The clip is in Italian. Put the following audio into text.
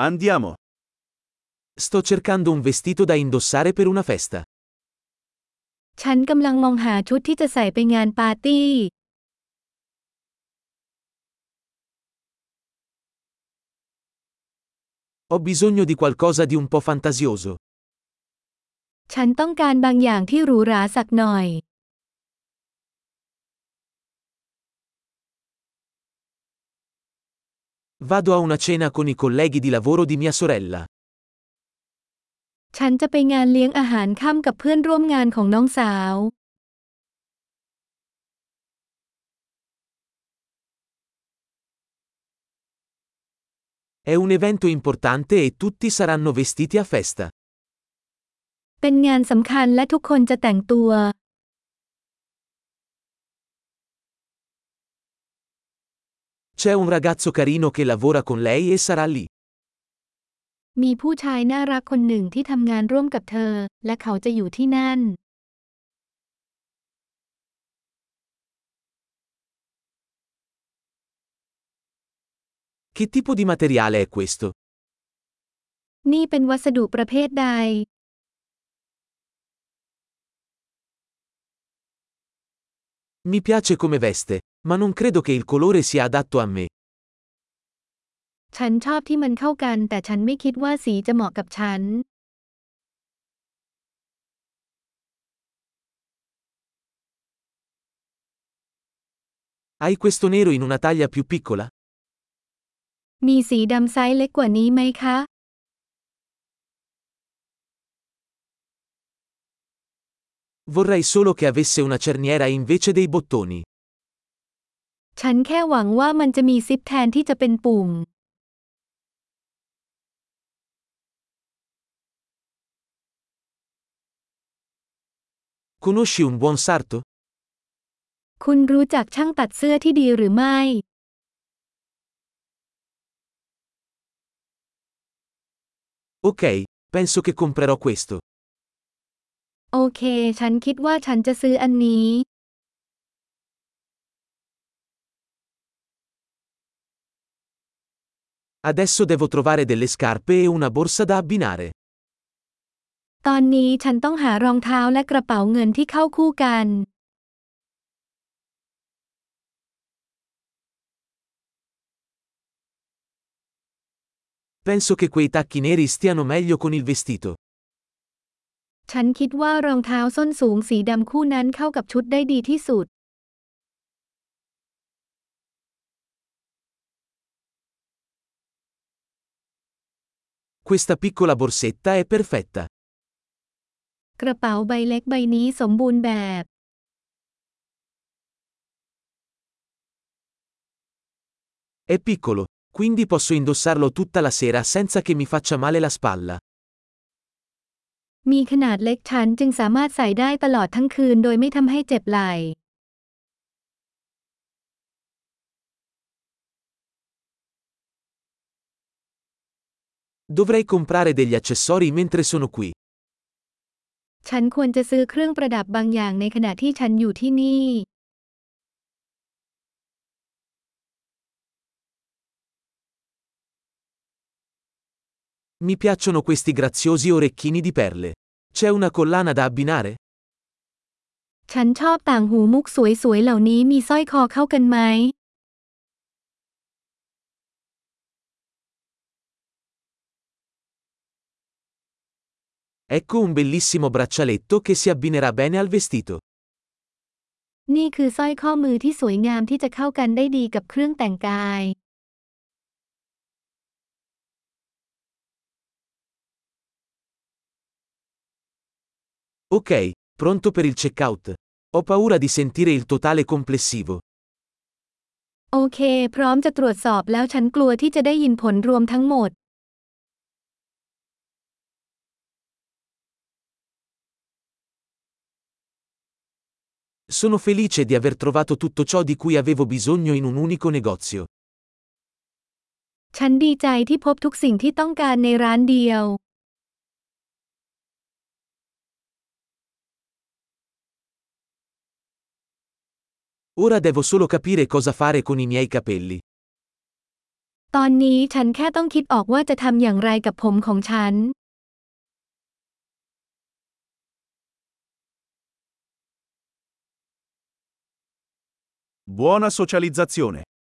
Andiamo. Sto cercando un vestito da indossare per una festa. ฉันกำลังมองหาชุดที่จะใส่ไปงานปาร์ตี้ Ho bisogno di qualcosa di un po' fantasioso. ฉันต้องการบางอย่างที่หรูหราสักหน่อย Vado a una cena con i colleghi di lavoro di mia sorella. ฉันจะไปงานเลี้ยงอาหารค่ำกับเพื่อนร่วมงานของน้องสาว È un evento importante e tutti saranno vestiti a festa. เป็นงานสำคัญและทุกคนจะแต่งตัว C'è un ragazzo carino che lavora con lei e sarà lì. มีผู้ชายน่ารักคนหนึ่งที่ทำงานร่วมกับเธอ และเขาจะอยู่ที่นั่น Che tipo di materiale è questo? นี่เป็นวัสดุประเภทใด Mi piace come veste, ma non credo che il colore sia adatto a me. ฉันชอบที่มันเข้ากัน แต่ฉันไม่คิดว่าสีจะเหมาะกับฉัน Hai questo nero in una taglia più piccola? มีสีดำไซส์เล็กกว่านี้ไหมคะ Vorrei solo che avesse una cerniera invece dei bottoni. ฉันแค่หวังว่ามันจะมีซิปแทนที่จะเป็นปุ่ม Conosci un buon sarto? คุณรู้จักช่างตัดเสื้อที่ดีหรือไม่ Ok, penso che comprerò questo. โอเค ฉันคิดว่าฉันจะซื้ออันนี้ Adesso devo trovare delle scarpe e una borsa da abbinare. ตอนนี้ฉันต้องหารองเท้าและกระเป๋าเงินที่เข้าคู่กัน Penso che quei tacchi neri stiano meglio con il vestito. ฉันคิดว่ารองเท้าส้นสูงสีดำคู่นั้นเข้ากับชุดได้ดีที่สุด Questa piccola borsetta è perfetta. กระเป๋าใบเล็กใบนี้สมบูรณ์แบบ È piccolo, quindi posso indossarlo tutta la sera senza che mi faccia male la spalla. มีขนาดเล็กฉันจึงสามารถใส่ได้ตลอดทั้งคืนโดยไม่ทำให้เจ็บไหล่ Dovrei comprare degli accessori mentre sono qui. ฉันควรจะซื้อเครื่องประดับบางอย่างในขณะที่ฉันอยู่ที่นี่ Mi piacciono questi graziosi orecchini di perle. C'è una collana da abbinare? ฉันชอบต่างหูมุกสวยๆเหล่านี้มีสร้อยคอเข้ากันไหม Ecco un bellissimo braccialetto che si abbinerà bene al vestito. นี่คือสร้อยข้อมือที่สวยงามที่จะเข้ากันได้ดีกับเครื่องแต่งกาย Ok, pronto per il checkout. Ho paura di sentire il totale complessivo. โอเค พร้อมจะตรวจสอบแล้วฉันกลัวที่จะได้ยินผลรวมทั้งหมด Sono felice di aver trovato tutto ciò di cui avevo bisogno in un unico negozio. ฉันดีใจที่พบทุกสิ่งที่ต้องการในร้านเดียว Ora devo solo capire cosa fare con i miei capelli. ตอนนี้ฉันแค่ต้องคิดออกว่าจะทำอย่างไรกับผมของฉัน Buona socializzazione.